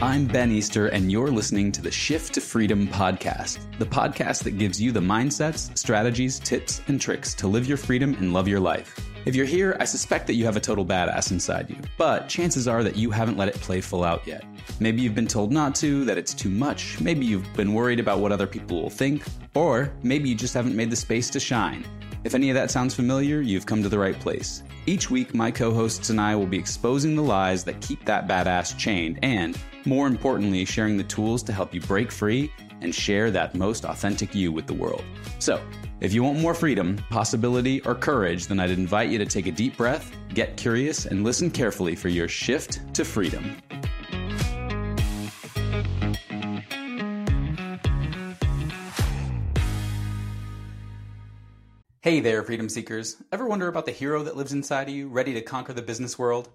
I'm Ben Easter, and you're listening to the Shift to Freedom podcast, the podcast that gives you the mindsets, strategies, tips, and tricks to live your freedom and love your life. If you're here, I suspect that you have a total badass inside you, but chances are that you haven't let it play full out yet. Maybe you've been told not to, that it's too much, maybe you've been worried about what other people will think, or maybe you just haven't made the space to shine. If any of that sounds familiar, you've come to the right place. Each week, my co hosts and I will be exposing the lies that keep that badass chained and, more importantly, sharing the tools to help you break free and share that most authentic you with the world. So, if you want more freedom, possibility, or courage, then I'd invite you to take a deep breath, get curious, and listen carefully for your shift to freedom. Hey there, freedom seekers. Ever wonder about the hero that lives inside of you, ready to conquer the business world?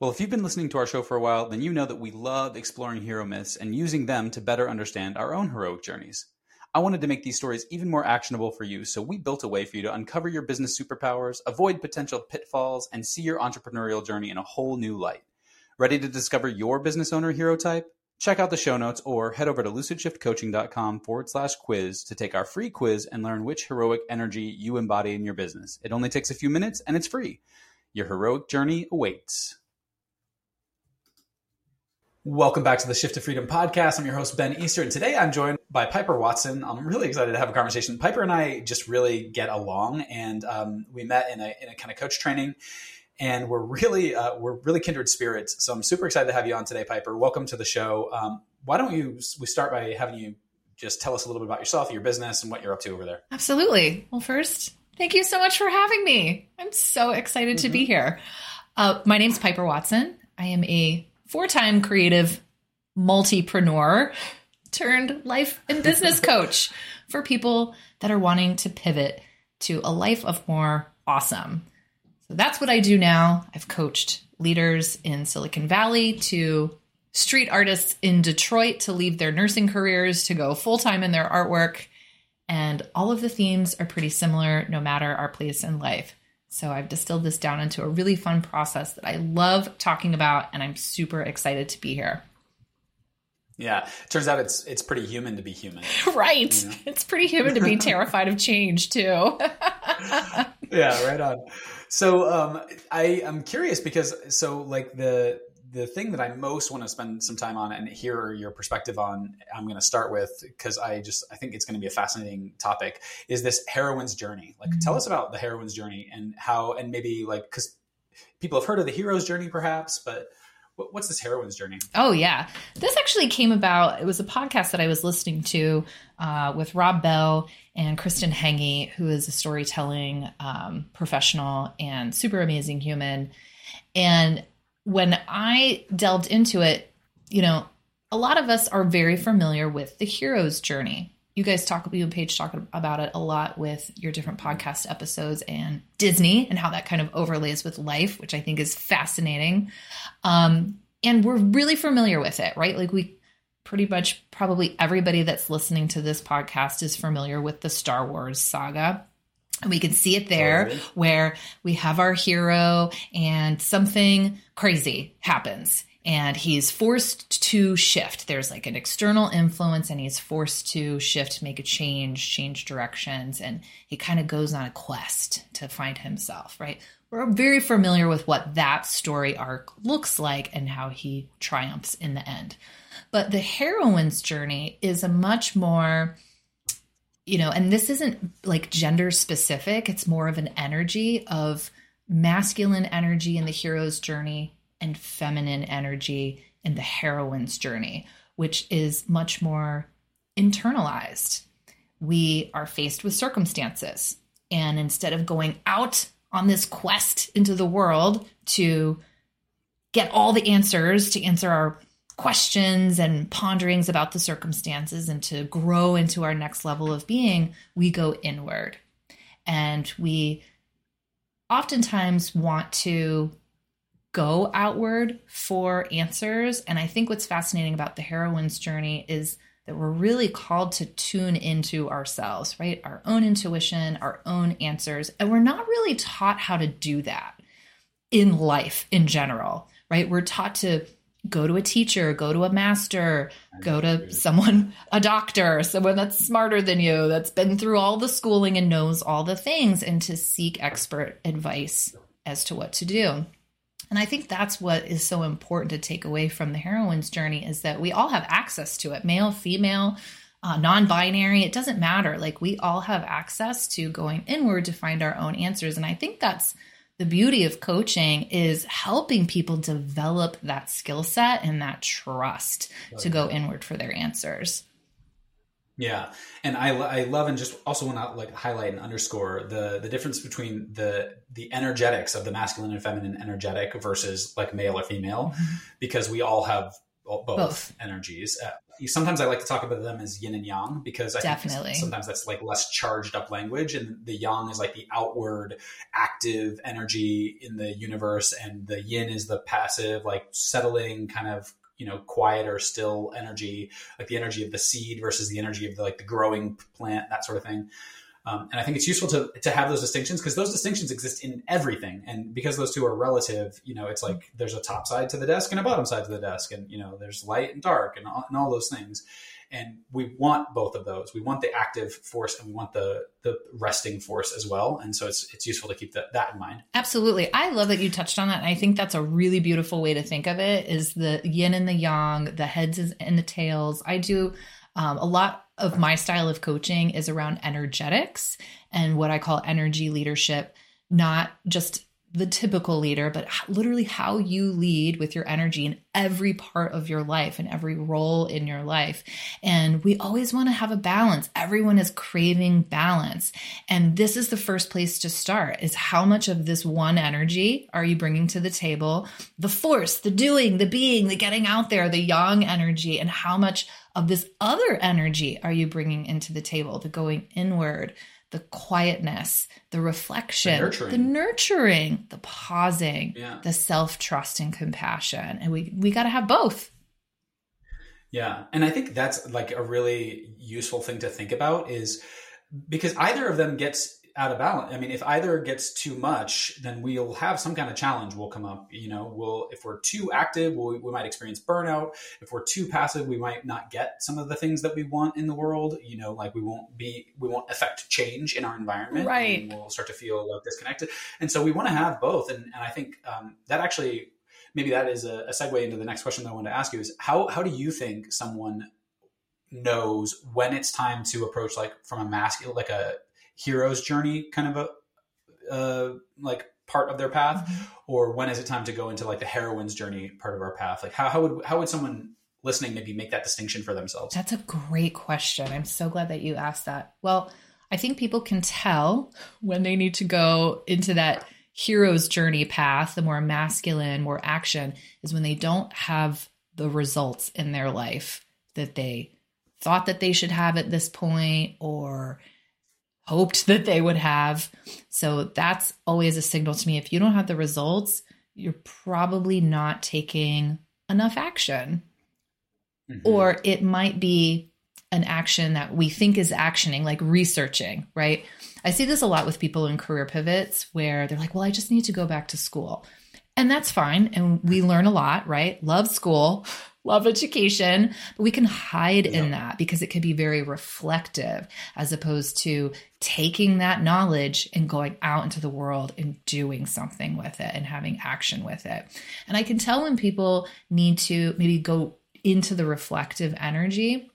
Well, if you've been listening to our show for a while, then you know that we love exploring hero myths and using them to better understand our own heroic journeys. I wanted to make these stories even more actionable for you, so we built a way for you to uncover your business superpowers, avoid potential pitfalls, and see your entrepreneurial journey in a whole new light. Ready to discover your business owner hero type? Check out the show notes or head over to lucidshiftcoaching.com forward slash quiz to take our free quiz and learn which heroic energy you embody in your business. It only takes a few minutes and it's free. Your heroic journey awaits. Welcome back to the Shift to Freedom podcast. I'm your host, Ben Easter, and today I'm joined by Piper Watson. I'm really excited to have a conversation. Piper and I just really get along, and um, we met in a, in a kind of coach training and we're really uh, we're really kindred spirits. So I'm super excited to have you on today, Piper. Welcome to the show. Um, why don't you we start by having you just tell us a little bit about yourself, your business, and what you're up to over there? Absolutely. Well, first, thank you so much for having me. I'm so excited mm-hmm. to be mm-hmm. here. Uh, my name's Piper Watson. I am a four-time creative multipreneur turned life and business coach for people that are wanting to pivot to a life of more awesome. So that's what I do now. I've coached leaders in Silicon Valley to street artists in Detroit to leave their nursing careers to go full time in their artwork. And all of the themes are pretty similar no matter our place in life. So I've distilled this down into a really fun process that I love talking about, and I'm super excited to be here. Yeah, turns out it's it's pretty human to be human. right. You know? It's pretty human to be terrified of change too. yeah, right on. So um, I am curious because so like the the thing that I most want to spend some time on and hear your perspective on, I'm going to start with because I just I think it's going to be a fascinating topic. Is this heroine's journey? Like, mm-hmm. tell us about the heroine's journey and how, and maybe like because people have heard of the hero's journey, perhaps, but what's this heroine's journey? Oh yeah, this actually came about. It was a podcast that I was listening to uh, with Rob Bell and Kristen Henge, who is a storytelling um, professional and super amazing human. And when I delved into it, you know, a lot of us are very familiar with the hero's journey you guys talk, you and Paige talk about it a lot with your different podcast episodes and Disney and how that kind of overlays with life, which I think is fascinating. Um, and we're really familiar with it, right? Like we pretty much probably everybody that's listening to this podcast is familiar with the Star Wars saga. And we can see it there where we have our hero and something crazy happens and he's forced to shift. There's like an external influence, and he's forced to shift, make a change, change directions, and he kind of goes on a quest to find himself, right? We're very familiar with what that story arc looks like and how he triumphs in the end. But the heroine's journey is a much more, you know, and this isn't like gender specific, it's more of an energy of masculine energy in the hero's journey and feminine energy in the heroine's journey, which is much more internalized. We are faced with circumstances. And instead of going out on this quest into the world to get all the answers, to answer our questions and ponderings about the circumstances, and to grow into our next level of being, we go inward. And we oftentimes want to go outward for answers. And I think what's fascinating about the heroine's journey is that we're really called to tune into ourselves, right? Our own intuition, our own answers. And we're not really taught how to do that in life in general, right? We're taught to go to a teacher, go to a master, go to someone, a doctor, someone that's smarter than you, that's been through all the schooling and knows all the things, and to seek expert advice as to what to do. And I think that's what is so important to take away from the heroine's journey is that we all have access to it male, female, uh, non binary, it doesn't matter. Like we all have access to going inward to find our own answers. And I think that's the beauty of coaching is helping people develop that skill set and that trust to go inward for their answers. Yeah, and I, I love and just also want to like highlight and underscore the the difference between the the energetics of the masculine and feminine energetic versus like male or female, mm-hmm. because we all have both, both. energies. Uh, sometimes I like to talk about them as yin and yang because I Definitely. think sometimes that's like less charged up language, and the yang is like the outward active energy in the universe, and the yin is the passive, like settling kind of you know quieter still energy like the energy of the seed versus the energy of the like the growing plant that sort of thing. Um, and i think it's useful to to have those distinctions because those distinctions exist in everything. And because those two are relative you know it's like there's a top side to the desk and a bottom side to the desk. And you know there's light and dark and all, and all those things and we want both of those. We want the active force and we want the the resting force as well. And so it's it's useful to keep that, that in mind. Absolutely. I love that you touched on that. I think that's a really beautiful way to think of it is the yin and the yang the heads and the tails. I do um, a lot of my style of coaching is around energetics and what i call energy leadership not just the typical leader, but literally how you lead with your energy in every part of your life and every role in your life. And we always want to have a balance. Everyone is craving balance. And this is the first place to start is how much of this one energy are you bringing to the table? The force, the doing, the being, the getting out there, the yang energy, and how much of this other energy are you bringing into the table, the going inward, the quietness, the reflection, the nurturing, the, nurturing, the pausing, yeah. the self trust and compassion. And we, we got to have both. Yeah. And I think that's like a really useful thing to think about is because either of them gets out of balance. I mean, if either gets too much, then we'll have some kind of challenge will come up. You know, we'll if we're too active, we'll, we might experience burnout. If we're too passive, we might not get some of the things that we want in the world. You know, like we won't be, we won't affect change in our environment. Right. we'll start to feel like disconnected. And so we want to have both. And, and I think um, that actually, maybe that is a, a segue into the next question that I wanted to ask you is how, how do you think someone knows when it's time to approach like from a masculine, like a hero's journey kind of a uh, like part of their path? Mm-hmm. or when is it time to go into like the heroine's journey part of our path? Like how, how would how would someone listening maybe make that distinction for themselves? That's a great question. I'm so glad that you asked that. Well i think people can tell when they need to go into that hero's journey path the more masculine more action is when they don't have the results in their life that they thought that they should have at this point or hoped that they would have. So that's always a signal to me. If you don't have the results, you're probably not taking enough action. Mm-hmm. Or it might be an action that we think is actioning, like researching, right? I see this a lot with people in career pivots where they're like, well, I just need to go back to school. And that's fine. And we learn a lot, right? Love school love education, but we can hide yeah. in that because it can be very reflective as opposed to taking that knowledge and going out into the world and doing something with it and having action with it. And I can tell when people need to maybe go into the reflective energy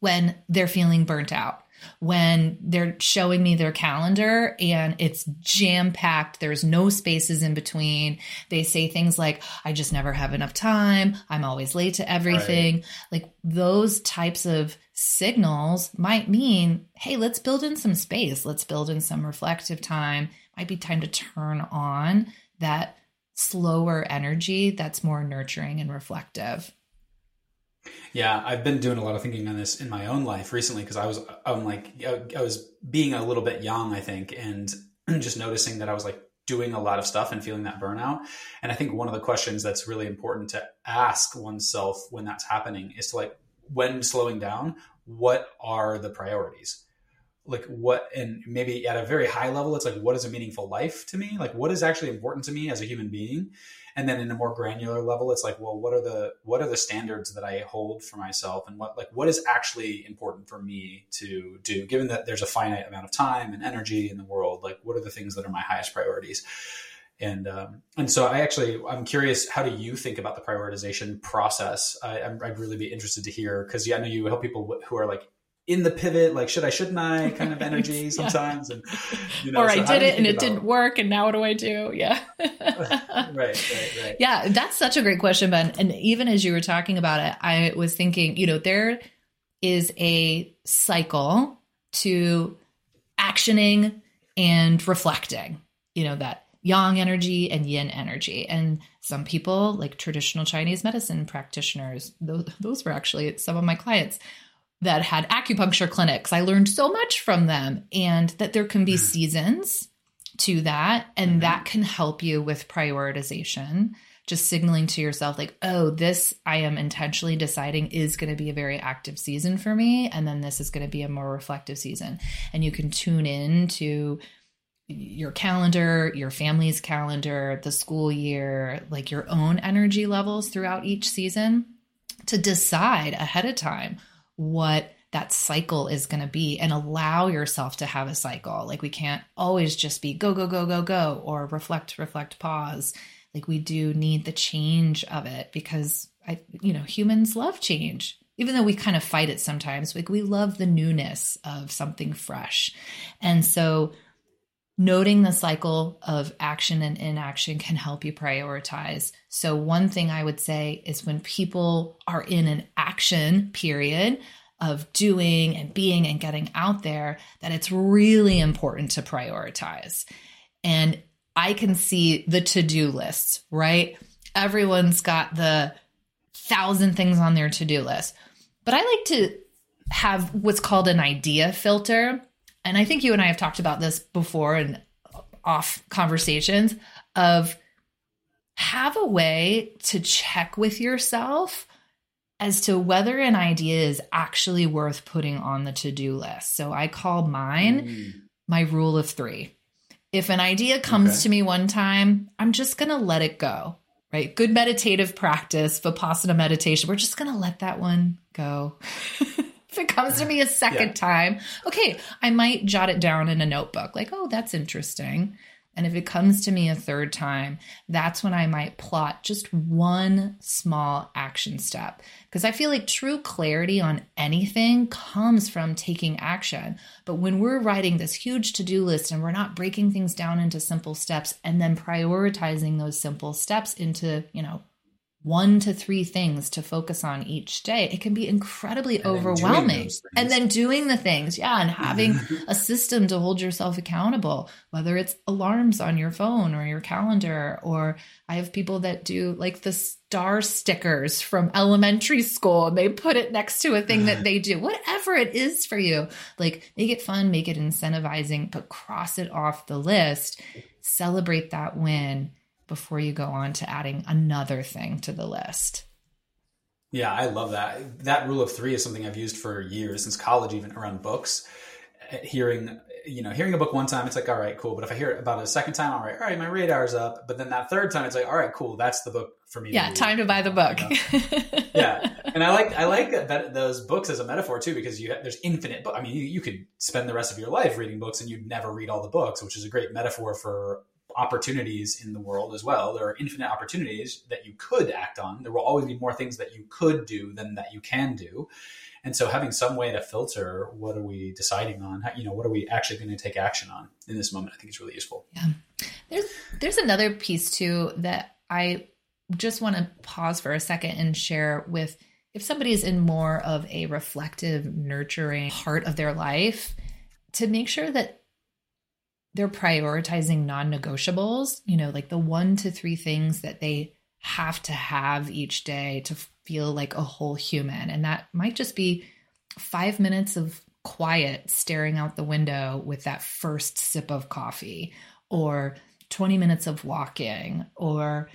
when they're feeling burnt out when they're showing me their calendar and it's jam packed. There's no spaces in between. They say things like, I just never have enough time. I'm always late to everything. Right. Like those types of signals might mean, hey, let's build in some space. Let's build in some reflective time. Might be time to turn on that slower energy that's more nurturing and reflective. Yeah, I've been doing a lot of thinking on this in my own life recently because I was, I'm like, I was being a little bit yang, I think, and just noticing that I was like doing a lot of stuff and feeling that burnout. And I think one of the questions that's really important to ask oneself when that's happening is to like, when slowing down, what are the priorities? Like what, and maybe at a very high level, it's like, what is a meaningful life to me? Like what is actually important to me as a human being? And then in a more granular level, it's like, well, what are the, what are the standards that I hold for myself and what, like, what is actually important for me to do, given that there's a finite amount of time and energy in the world? Like, what are the things that are my highest priorities? and um, and so I actually I'm curious how do you think about the prioritization process? I, would really be interested to hear because yeah, I know you help people who are like in the pivot, like should I, shouldn't I, kind of energy yeah. sometimes, and you know, or so I did it and it about... didn't work, and now what do I do? Yeah, right, right, right. Yeah, that's such a great question, Ben. And even as you were talking about it, I was thinking, you know, there is a cycle to actioning and reflecting. You know that yang energy and yin energy. And some people, like traditional Chinese medicine practitioners, those, those were actually some of my clients that had acupuncture clinics. I learned so much from them, and that there can be mm. seasons to that, and mm-hmm. that can help you with prioritization. Just signaling to yourself, like, oh, this I am intentionally deciding is going to be a very active season for me. And then this is going to be a more reflective season. And you can tune in to your calendar, your family's calendar, the school year, like your own energy levels throughout each season to decide ahead of time what that cycle is going to be and allow yourself to have a cycle. Like we can't always just be go, go, go, go, go, or reflect, reflect, pause. Like we do need the change of it because I, you know, humans love change. Even though we kind of fight it sometimes, like we love the newness of something fresh. And so noting the cycle of action and inaction can help you prioritize. So, one thing I would say is when people are in an action period of doing and being and getting out there, that it's really important to prioritize. And I can see the to do lists, right? Everyone's got the thousand things on their to do list. But I like to have what's called an idea filter and I think you and I have talked about this before in off conversations of have a way to check with yourself as to whether an idea is actually worth putting on the to-do list. So I call mine mm. my rule of 3. If an idea comes okay. to me one time, I'm just going to let it go. Right? Good meditative practice, Vipassana meditation. We're just going to let that one go. if it comes to me a second yeah. time, okay, I might jot it down in a notebook like, oh, that's interesting. And if it comes to me a third time, that's when I might plot just one small action step. Because I feel like true clarity on anything comes from taking action. But when we're writing this huge to do list and we're not breaking things down into simple steps and then prioritizing those simple steps into, you know, one to three things to focus on each day, it can be incredibly and overwhelming. And then doing the things, yeah, and having a system to hold yourself accountable, whether it's alarms on your phone or your calendar, or I have people that do like the star stickers from elementary school and they put it next to a thing that they do, whatever it is for you. Like make it fun, make it incentivizing, but cross it off the list, celebrate that win before you go on to adding another thing to the list. Yeah, I love that. That rule of three is something I've used for years since college, even around books. Hearing, you know, hearing a book one time, it's like, all right, cool. But if I hear it about it a second time, I'm like, all right, my radar's up. But then that third time, it's like, all right, cool. That's the book for me. Yeah, to time to buy the book. yeah, and I like I like that, those books as a metaphor too, because you there's infinite. But I mean, you, you could spend the rest of your life reading books and you'd never read all the books, which is a great metaphor for opportunities in the world as well. There are infinite opportunities that you could act on. There will always be more things that you could do than that you can do. And so having some way to filter what are we deciding on, you know, what are we actually going to take action on in this moment, I think is really useful. Yeah. There's there's another piece too that I just want to pause for a second and share with if somebody is in more of a reflective, nurturing part of their life, to make sure that they're prioritizing non-negotiables, you know, like the one to three things that they have to have each day to feel like a whole human. And that might just be 5 minutes of quiet staring out the window with that first sip of coffee or 20 minutes of walking or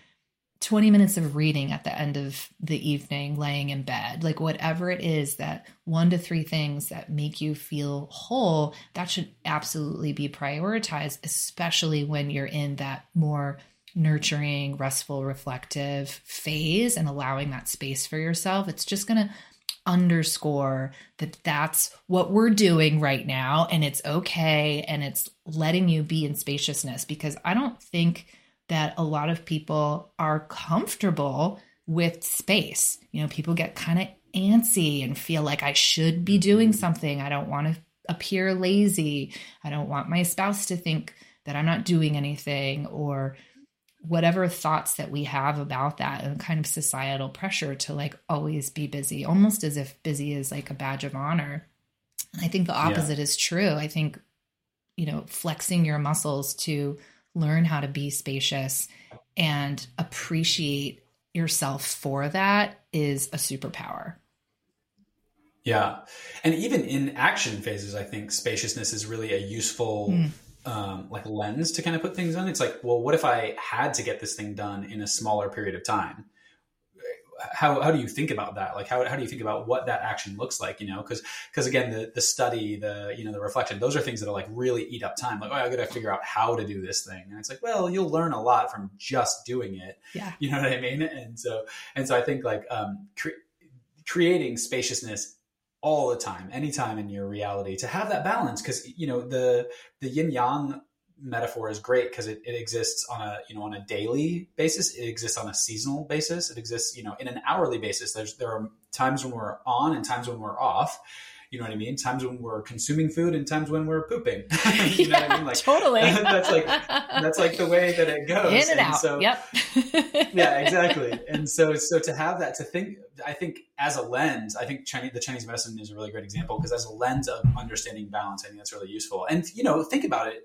20 minutes of reading at the end of the evening, laying in bed, like whatever it is that one to three things that make you feel whole, that should absolutely be prioritized, especially when you're in that more nurturing, restful, reflective phase and allowing that space for yourself. It's just going to underscore that that's what we're doing right now and it's okay and it's letting you be in spaciousness because I don't think that a lot of people are comfortable with space. You know, people get kind of antsy and feel like I should be doing mm-hmm. something. I don't want to appear lazy. I don't want my spouse to think that I'm not doing anything or whatever thoughts that we have about that and kind of societal pressure to like always be busy, almost as if busy is like a badge of honor. And I think the opposite yeah. is true. I think, you know, flexing your muscles to learn how to be spacious and appreciate yourself for that is a superpower. Yeah. And even in action phases, I think spaciousness is really a useful mm. um, like lens to kind of put things on. It's like, well, what if I had to get this thing done in a smaller period of time? How, how do you think about that? Like, how, how do you think about what that action looks like? You know, because because again, the the study, the you know, the reflection, those are things that are like really eat up time. Like, oh, I got to figure out how to do this thing, and it's like, well, you'll learn a lot from just doing it. Yeah, you know what I mean. And so and so, I think like um, cre- creating spaciousness all the time, anytime in your reality, to have that balance, because you know the the yin yang metaphor is great because it, it exists on a you know on a daily basis it exists on a seasonal basis it exists you know in an hourly basis there's there are times when we're on and times when we're off you know what I mean? Times when we're consuming food and times when we're pooping. you know what I mean? Like totally. that's like that's like the way that it goes. In and, and out. So, yep. yeah, exactly. And so so to have that to think, I think as a lens, I think Chinese, the Chinese medicine is a really great example because as a lens of understanding balance, I think that's really useful. And you know, think about it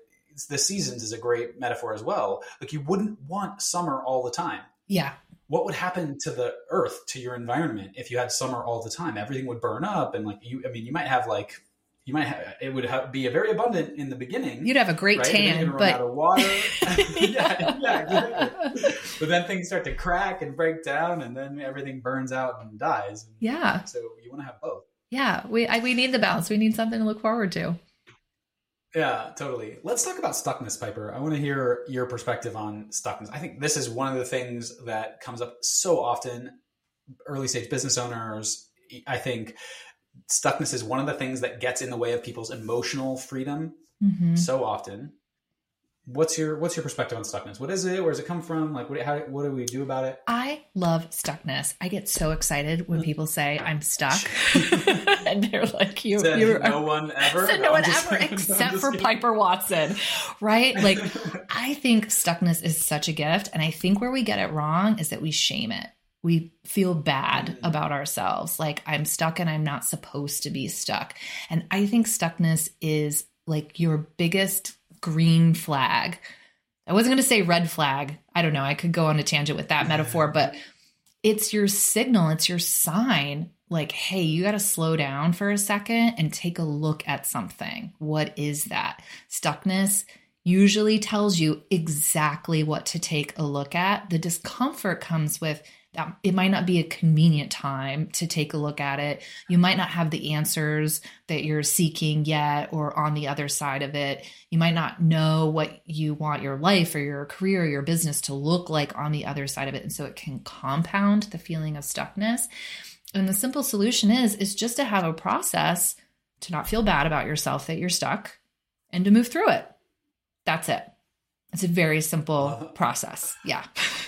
the seasons is a great metaphor as well. Like you wouldn't want summer all the time. Yeah. What would happen to the earth, to your environment, if you had summer all the time? Everything would burn up, and like you, I mean, you might have like you might have it would have, be a very abundant in the beginning. You'd have a great right? tan, but out of water. yeah, yeah, exactly. but then things start to crack and break down, and then everything burns out and dies. Yeah. So you want to have both. Yeah, we I, we need the balance. We need something to look forward to. Yeah, totally. Let's talk about stuckness, Piper. I want to hear your perspective on stuckness. I think this is one of the things that comes up so often. Early stage business owners, I think stuckness is one of the things that gets in the way of people's emotional freedom mm-hmm. so often what's your what's your perspective on stuckness? What is it? Where does it come from? Like what, how, what do we do about it? I love stuckness. I get so excited when people say i'm stuck. And they're like you said you're no one ever? Said no, no one ever except for kidding. piper watson. Right? Like i think stuckness is such a gift and i think where we get it wrong is that we shame it. We feel bad mm-hmm. about ourselves. Like i'm stuck and i'm not supposed to be stuck. And i think stuckness is like your biggest green flag. I wasn't going to say red flag. I don't know. I could go on a tangent with that metaphor, but it's your signal, it's your sign like, hey, you got to slow down for a second and take a look at something. What is that? Stuckness usually tells you exactly what to take a look at. The discomfort comes with that it might not be a convenient time to take a look at it. You might not have the answers that you're seeking yet or on the other side of it. You might not know what you want your life or your career or your business to look like on the other side of it. And so it can compound the feeling of stuckness. And the simple solution is is just to have a process to not feel bad about yourself that you're stuck and to move through it. That's it. It's a very simple uh-huh. process. Yeah.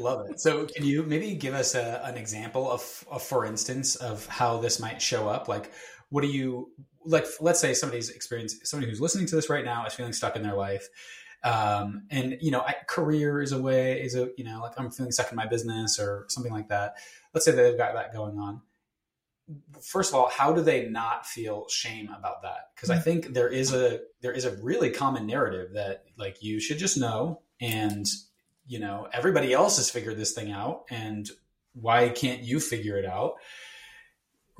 Love it. So, can you maybe give us a, an example of, of, for instance, of how this might show up? Like, what do you like? Let's say somebody's experience, somebody who's listening to this right now is feeling stuck in their life, um, and you know, I, career is a way is a you know, like I'm feeling stuck in my business or something like that. Let's say they've got that going on. First of all, how do they not feel shame about that? Because I mm. think there is a there is a really common narrative that like you should just know and you know, everybody else has figured this thing out and why can't you figure it out?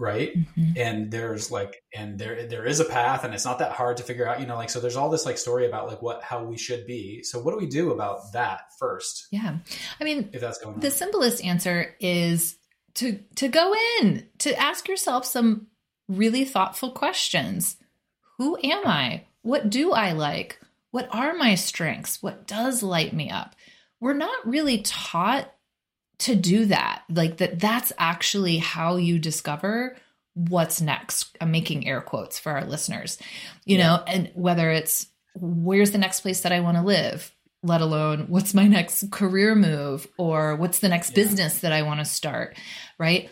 right? Mm-hmm. and there's like and there there is a path and it's not that hard to figure out you know like so there's all this like story about like what how we should be. So what do we do about that first? Yeah. I mean if that's going on. the simplest answer is to to go in to ask yourself some really thoughtful questions. Who am i? What do i like? What are my strengths? What does light me up we're not really taught to do that. Like that that's actually how you discover what's next. I'm making air quotes for our listeners. You yeah. know, and whether it's where's the next place that I want to live, let alone what's my next career move or what's the next yeah. business that I want to start, right?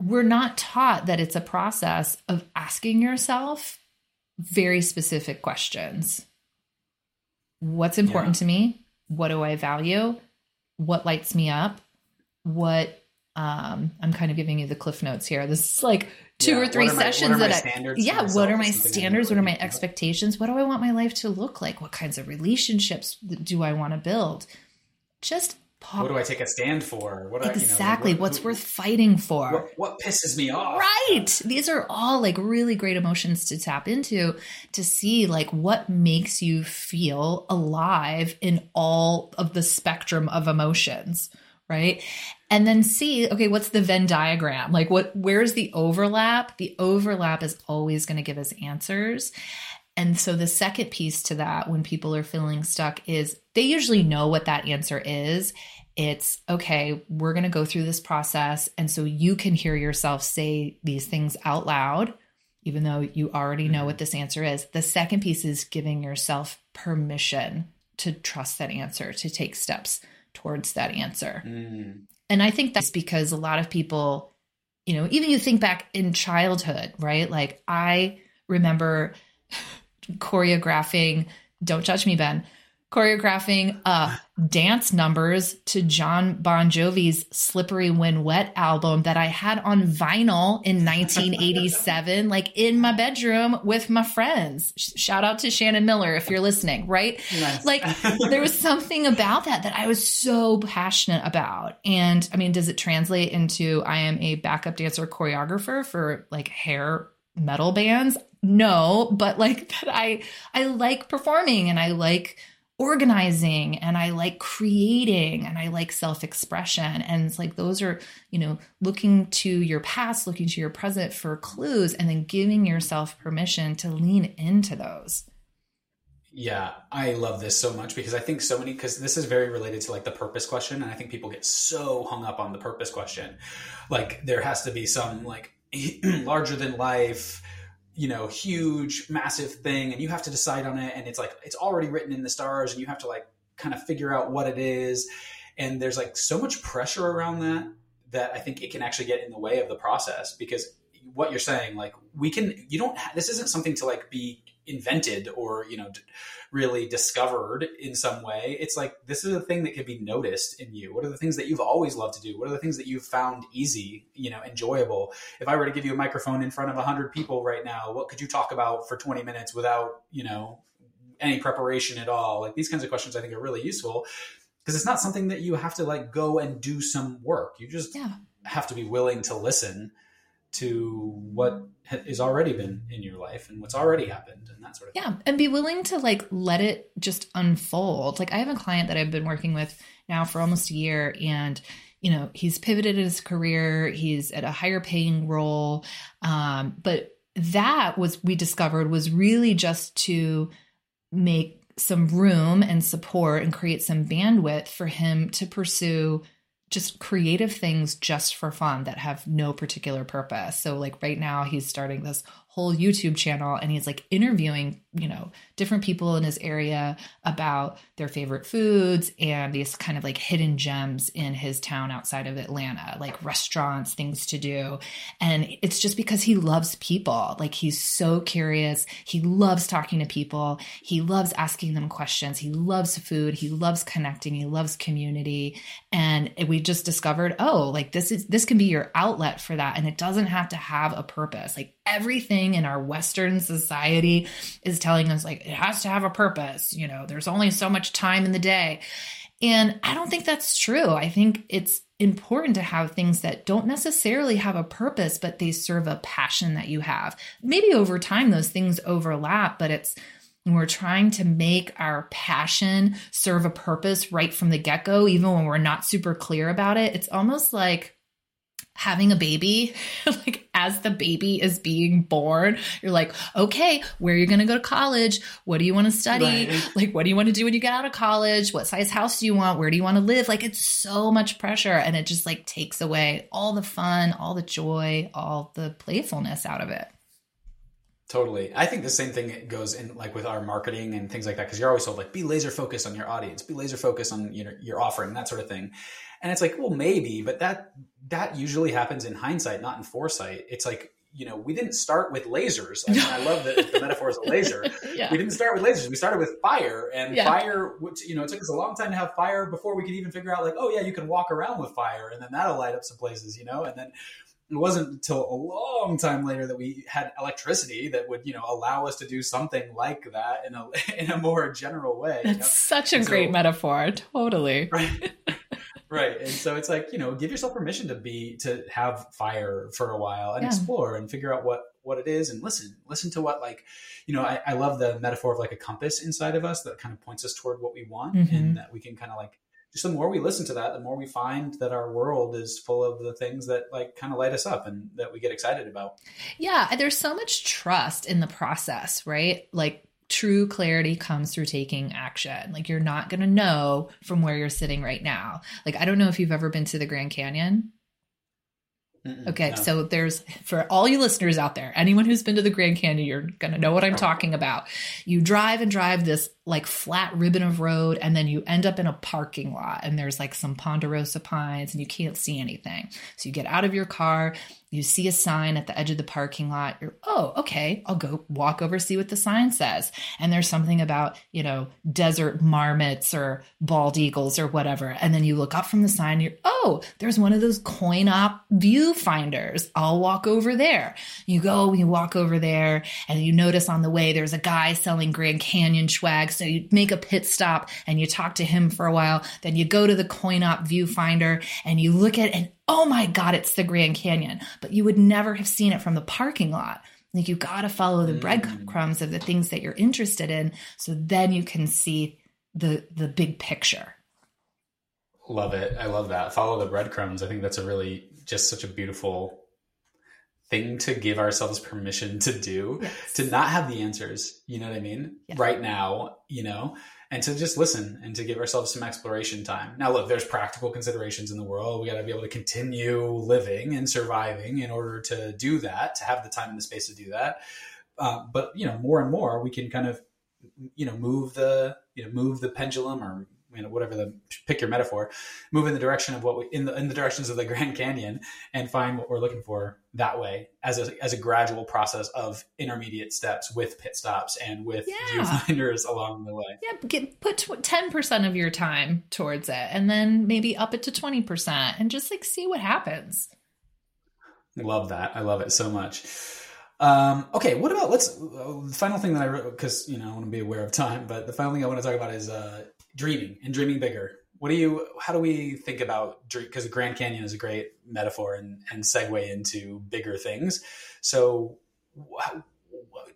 We're not taught that it's a process of asking yourself very specific questions. What's important yeah. to me? What do I value? what lights me up, what um, I'm kind of giving you the cliff notes here. This is like two yeah, or three sessions my, that I, yeah, what are my standards? What are my expectations? What do I want my life to look like? What kinds of relationships do I want to build? Just pause. What do I take a stand for? What exactly? You know, what, What's who, worth fighting for? What, what, pisses me off? Right. These are all like really great emotions to tap into to see like what makes you feel alive in all of the spectrum of emotions. Right. And then see, okay, what's the Venn diagram? Like what, where's the overlap? The overlap is always going to give us answers. And so the second piece to that, when people are feeling stuck, is they usually know what that answer is. It's okay, we're going to go through this process. And so you can hear yourself say these things out loud, even though you already know what this answer is. The second piece is giving yourself permission to trust that answer, to take steps towards that answer. Mm. And I think that's because a lot of people, you know, even you think back in childhood, right? Like I remember choreographing, don't judge me, Ben, choreographing uh, dance numbers to Jon Bon Jovi's Slippery When Wet album that I had on vinyl in 1987, like in my bedroom with my friends. Shout out to Shannon Miller if you're listening, right? Nice. Like there was something about that that I was so passionate about. And I mean, does it translate into I am a backup dancer choreographer for like hair metal bands? No, but like that I I like performing and I like organizing and I like creating and I like self expression. And it's like those are, you know, looking to your past, looking to your present for clues, and then giving yourself permission to lean into those. Yeah, I love this so much because I think so many, because this is very related to like the purpose question. And I think people get so hung up on the purpose question. Like there has to be some like larger than life you know huge massive thing and you have to decide on it and it's like it's already written in the stars and you have to like kind of figure out what it is and there's like so much pressure around that that i think it can actually get in the way of the process because what you're saying like we can you don't ha- this isn't something to like be invented or you know really discovered in some way it's like this is a thing that can be noticed in you. What are the things that you've always loved to do? What are the things that you've found easy you know enjoyable? If i were to give you a microphone in front of 100 people right now what could you talk about for 20 minutes without you know any preparation at all? Like these kinds of questions i think are really useful because it's not something that you have to like go and do some work. You just yeah. have to be willing to listen to what has already been in your life and what's already happened and that sort of yeah and be willing to like let it just unfold. Like i have a client that i've been working with now for almost a year and you know he's pivoted his career. He's at a higher paying role. Um, but that was we discovered was really just to make some room and support and create some bandwidth for him to pursue just creative things just for fun that have no particular purpose. So like right now he's starting this whole YouTube channel and he's like interviewing, you know, different people in his area about their favorite foods and these kind of like hidden gems in his town outside of Atlanta, like restaurants, things to do. And it's just because he loves people. Like he's so curious. He loves talking to people. He loves asking them questions. He loves food. He loves connecting. He loves community. And we just discovered, oh, like this is this can be your outlet for that. And it doesn't have to have a purpose. Like everything in our Western society is telling us like it has to have a purpose. You know, there's only so much time in the day. And I don't think that's true. I think it's important to have things that don't necessarily have a purpose, but they serve a passion that you have. Maybe over time, those things overlap, but it's when we're trying to make our passion serve a purpose right from the get go, even when we're not super clear about it, it's almost like having a baby, like as the baby is being born, you're like, okay, where are you going to go to college? What do you want to study? Right. Like, what do you want to do when you get out of college? What size house do you want? Where do you want to live? Like, it's so much pressure and it just like takes away all the fun, all the joy, all the playfulness out of it. Totally. I think the same thing goes in like with our marketing and things like that. Cause you're always told like, be laser focused on your audience, be laser focused on your, your offering, that sort of thing. And it's like, well, maybe, but that that usually happens in hindsight, not in foresight. It's like you know, we didn't start with lasers. I, mean, I love the, the metaphor as a laser. yeah. We didn't start with lasers. We started with fire, and yeah. fire. Which, you know, it took us a long time to have fire before we could even figure out, like, oh yeah, you can walk around with fire, and then that'll light up some places, you know. And then it wasn't until a long time later that we had electricity that would, you know, allow us to do something like that in a in a more general way. That's you know? such a great metaphor. Totally. Right right and so it's like you know give yourself permission to be to have fire for a while and yeah. explore and figure out what what it is and listen listen to what like you know I, I, love the metaphor of like a compass inside of us that kind of points us toward what we want mm-hmm. and that we can kind of like just the more we listen to that the more we find that our world is full of the things that like kind of light us up and that we get excited about yeah there's so much trust in the process right like true clarity comes through taking action. Like you're not going to know from where you're sitting right now. Like I don't know if you've ever been to the Grand Canyon. Mm-mm, okay, no. so there's for all you listeners out there, anyone who's been to the Grand Canyon, you're going to know what I'm talking about. You drive and drive this like flat ribbon of road and then you end up in a parking lot and there's like some ponderosa pines and you can't see anything. So you get out of your car, you see a sign at the edge of the parking lot. You're, oh, okay, I'll go walk over, see what the sign says. And there's something about, you know, desert marmots or bald eagles or whatever. And then you look up from the sign, you're, oh, there's one of those coin op viewfinders. I'll walk over there. You go, you walk over there, and you notice on the way there's a guy selling Grand Canyon swag. So you make a pit stop and you talk to him for a while. Then you go to the coin op viewfinder and you look at it and oh my God, it's the Grand Canyon. But you would never have seen it from the parking lot. Like you got to follow the mm. breadcrumbs of the things that you're interested in. So then you can see the, the big picture. Love it. I love that. Follow the breadcrumbs. I think that's a really just such a beautiful thing to give ourselves permission to do, yes. to not have the answers. You know what I mean? Yes. Right now, you know, and to just listen and to give ourselves some exploration time. Now, look, there's practical considerations in the world. We got to be able to continue living and surviving in order to do that, to have the time and the space to do that. Uh, but you know, more and more, we can kind of, you know, move the, you know, move the pendulum or you know whatever the pick your metaphor move in the direction of what we in the in the directions of the grand canyon and find what we're looking for that way as a as a gradual process of intermediate steps with pit stops and with yeah. viewfinders along the way. Yeah get put 10% of your time towards it and then maybe up it to 20% and just like see what happens. I love that. I love it so much. Um, okay, what about let's uh, the final thing that I wrote because you know I want to be aware of time, but the final thing I want to talk about is uh, dreaming and dreaming bigger. What do you? How do we think about dream? because Grand Canyon is a great metaphor and, and segue into bigger things. So, how,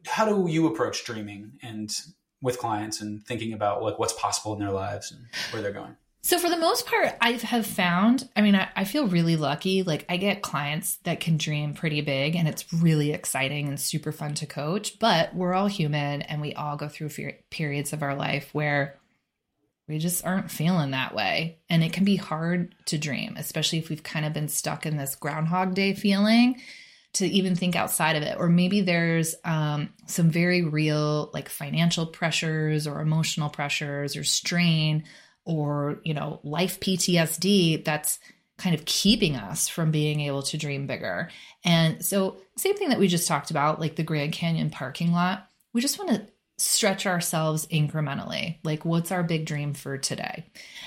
how do you approach dreaming and with clients and thinking about like what's possible in their lives and where they're going? So for the most part, I have found, I mean, I, I, feel really lucky. Like I get clients that can dream pretty big and it's really exciting and super fun to coach, but we're all human and we all go through periods of our life where we just aren't feeling that way. And it can be hard to dream, especially if we've kind of been stuck in this Groundhog Day feeling to even think outside of it. Or maybe there's um, some very real, like financial pressures or emotional pressures or strain or, you know, life PTSD that's kind of keeping us from being able to dream bigger. And so, same thing that we just talked about, like the Grand Canyon parking lot, we just want to stretch ourselves incrementally. Like, what's our big dream for today?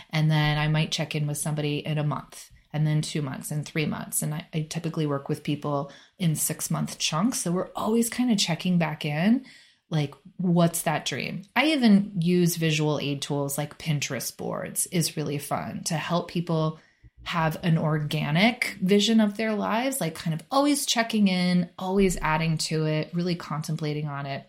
And then I might check in with somebody in a month, and then two months, and three months. And I, I typically work with people in six month chunks. So we're always kind of checking back in. Like, what's that dream? I even use visual aid tools like Pinterest boards, is really fun to help people have an organic vision of their lives, like kind of always checking in, always adding to it, really contemplating on it.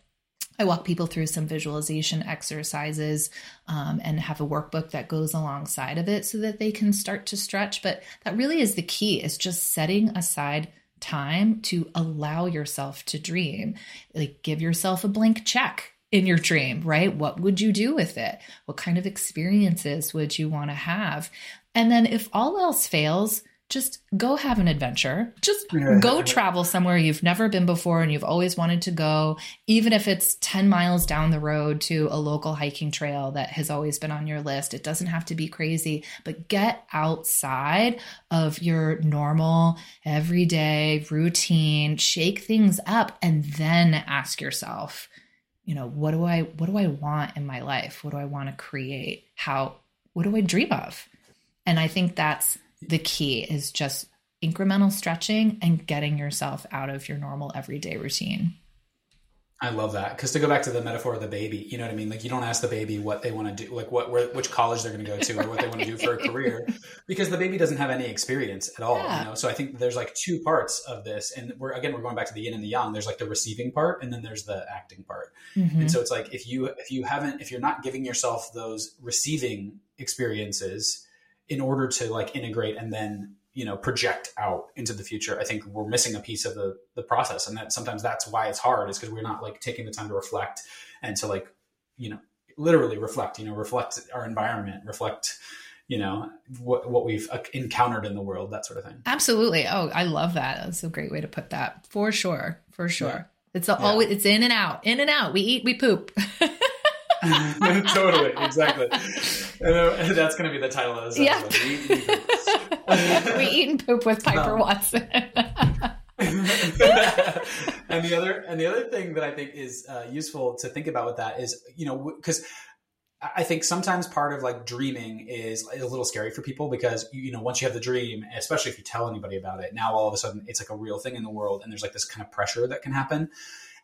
I walk people through some visualization exercises um, and have a workbook that goes alongside of it so that they can start to stretch. But that really is the key is just setting aside time to allow yourself to dream. Like give yourself a blank check in your dream, right? What would you do with it? What kind of experiences would you want to have? And then if all else fails, just go have an adventure. Just go travel somewhere you've never been before and you've always wanted to go, even if it's 10 miles down the road to a local hiking trail that has always been on your list. It doesn't have to be crazy, but get outside of your normal, everyday routine, shake things up, and then ask yourself, you know, what do I what do I want in my life? What do I want to create? How what do I dream of? And I think that's the key is just incremental stretching and getting yourself out of your normal everyday routine. I love that because to go back to the metaphor of the baby, you know what I mean. Like you don't ask the baby what they want to do, like what where, which college they're going to go to, or what they want to do for a career, because the baby doesn't have any experience at all. Yeah. You know, so I think there's like two parts of this, and we're again we're going back to the yin and the yang. There's like the receiving part, and then there's the acting part. Mm-hmm. And so it's like if you if you haven't if you're not giving yourself those receiving experiences in order to like integrate and then you know project out into the future i think we're missing a piece of the the process. And that sometimes that's why it's hard is because we're not like taking the time to reflect and to like you know literally reflect you know reflect our environment reflect you know what what we've uh, encountered in the world that sort of thing. Absolutely. Oh i love that. That's a great way to put that. For sure. For sure. Yeah. it's yeah. always it's in and out. In and out. We eat we poop totally, exactly. And, uh, that's going to be the title of this yeah. We, we eat and poop with Piper um, Watson. and the other and the other thing that I think is uh, useful to think about with that is you know because I think sometimes part of like dreaming is a little scary for people because you know once you have the dream, especially if you tell anybody about it, now all of a sudden it's like a real thing in the world, and there's like this kind of pressure that can happen.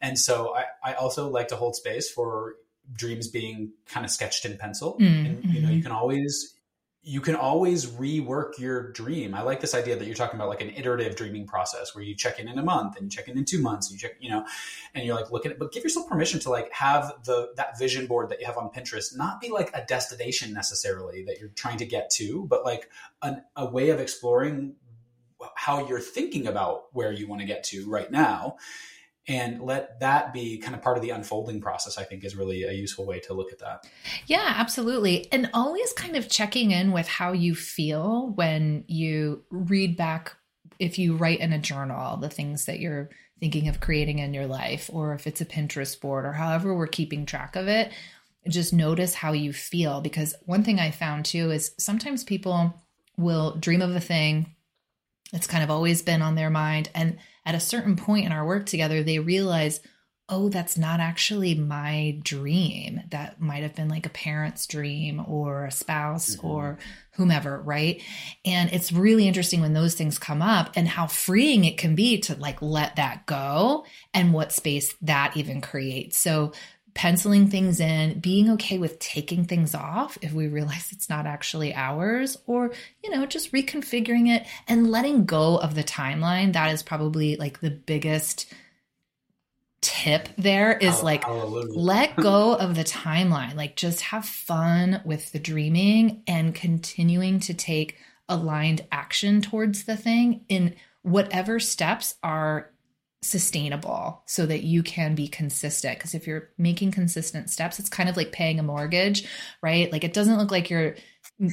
And so I, I also like to hold space for dreams being kind of sketched in pencil mm, and you know you mm-hmm. can always you can always rework your dream. I like this idea that you're talking about like an iterative dreaming process where you check in in a month and you check in in two months and you check, you know, and you're like looking at, but give yourself permission to like have the, that vision board that you have on Pinterest, not be like a destination necessarily that you're trying to get to, but like an, a way of exploring how you're thinking about where you want to get to right now and let that be kind of part of the unfolding process i think is really a useful way to look at that. Yeah absolutely. And always kind of checking in with how you feel when you read back if you write in a journal the things that you're thinking of creating in your life or if it's a pinterest board or however we're keeping track of it just notice how you feel. Because one thing i found too is sometimes people will dream of a thing it's kind of always been on their mind and at a certain point in our work together, they realize, oh, that's not actually my dream. That might have been like a parent's dream or a spouse mm-hmm. or whomever, right? And it's really interesting when those things come up and how freeing it can be to like let that go and what space that even creates. So penciling things in, being okay with taking things off if we realize it's not actually ours, or, you know, just reconfiguring it and letting go of the timeline. That is probably like the biggest tip there is like let go of the timeline. Like just have fun with the dreaming and continuing to take aligned action towards the thing in whatever steps are sustainable so that you can be consistent. Because if you're making consistent steps it's kind of like paying a mortgage right? Like it doesn't look like you're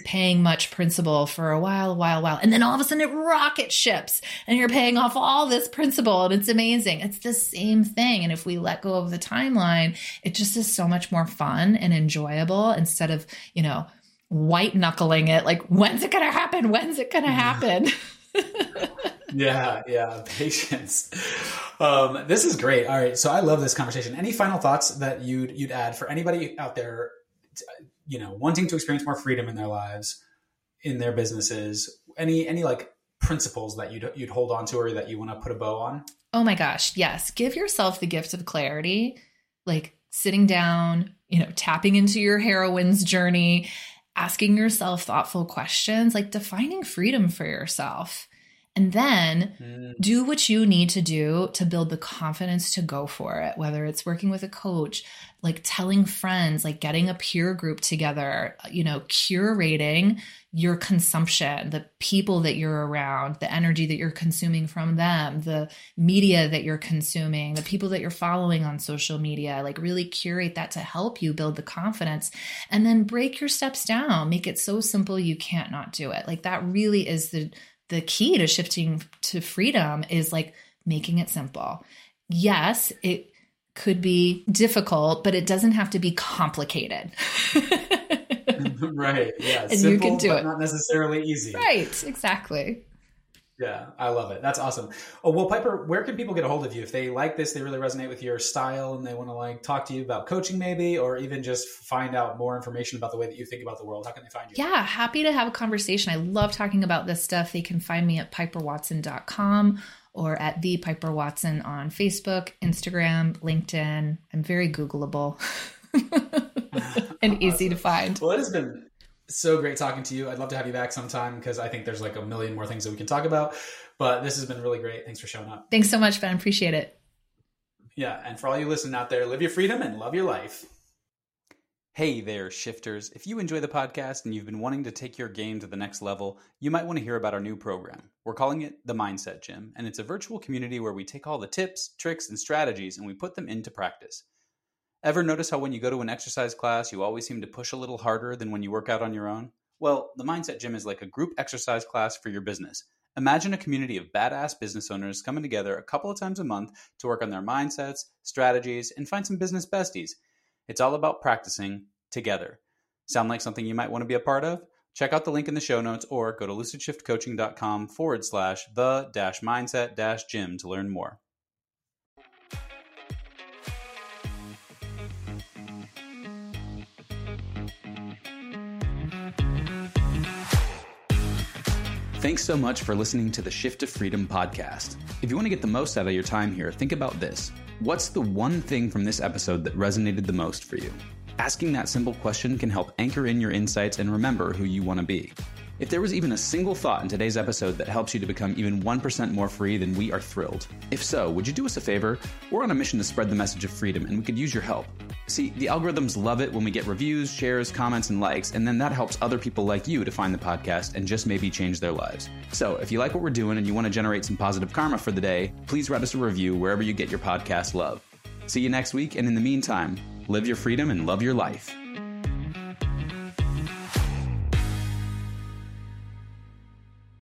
paying much principal for a while a while a while and then all of a sudden it rocket ships and you're paying off all this principal and it's amazing. It's the same thing. And if we let go of the timeline it just is so much more fun and enjoyable instead of you know white knuckling it like when's it gonna happen? When's it gonna happen yeah, yeah, patience. Um, this is great. All right, so I love this conversation. Any final thoughts that you'd you'd add for anybody out there, you know, wanting to experience more freedom in their lives, in their businesses? Any any like principles that you'd you'd hold on to or that you want to put a bow on? Oh my gosh, yes. Give yourself the gift of clarity, like sitting down, you know, tapping into your heroine's journey asking yourself thoughtful questions, like defining freedom for yourself. And then mm. do what you need to do to build the confidence to go for it, whether it's working with a coach, like telling friends, like getting a peer group together, you know, curating your consumption, the people that you're around, the energy that you're consuming from them, the media that you're consuming, the people that you're following on social media, like really curate that to help you build the confidence and then break your steps down, make it so simple you can't not do it. Like that really is the the key to shifting to freedom is like making it simple. Yes, it could be difficult, but it doesn't have to be complicated. right. Yeah. And Simple, you can do it. Not necessarily easy. Right. Exactly. Yeah, I love it. That's awesome. Oh well, Piper, where can people get a hold of you if they like this? They really resonate with your style, and they want to like talk to you about coaching, maybe, or even just find out more information about the way that you think about the world. How can they find you? Yeah, happy to have a conversation. I love talking about this stuff. They can find me at piperwatson.com or at the Piper Watson on Facebook, Instagram, LinkedIn. I'm very Googleable. and awesome. easy to find. Well, it has been so great talking to you. I'd love to have you back sometime because I think there's like a million more things that we can talk about. But this has been really great. Thanks for showing up. Thanks so much, Ben. Appreciate it. Yeah. And for all you listening out there, live your freedom and love your life. Hey there, shifters. If you enjoy the podcast and you've been wanting to take your game to the next level, you might want to hear about our new program. We're calling it the Mindset Gym, and it's a virtual community where we take all the tips, tricks, and strategies and we put them into practice. Ever notice how when you go to an exercise class, you always seem to push a little harder than when you work out on your own? Well, the Mindset Gym is like a group exercise class for your business. Imagine a community of badass business owners coming together a couple of times a month to work on their mindsets, strategies, and find some business besties. It's all about practicing together. Sound like something you might want to be a part of? Check out the link in the show notes or go to lucidshiftcoaching.com forward slash the dash mindset dash gym to learn more. Thanks so much for listening to the Shift to Freedom podcast. If you want to get the most out of your time here, think about this. What's the one thing from this episode that resonated the most for you? Asking that simple question can help anchor in your insights and remember who you want to be. If there was even a single thought in today's episode that helps you to become even 1% more free, then we are thrilled. If so, would you do us a favor? We're on a mission to spread the message of freedom, and we could use your help. See, the algorithms love it when we get reviews, shares, comments, and likes, and then that helps other people like you to find the podcast and just maybe change their lives. So, if you like what we're doing and you want to generate some positive karma for the day, please write us a review wherever you get your podcast love. See you next week, and in the meantime, live your freedom and love your life.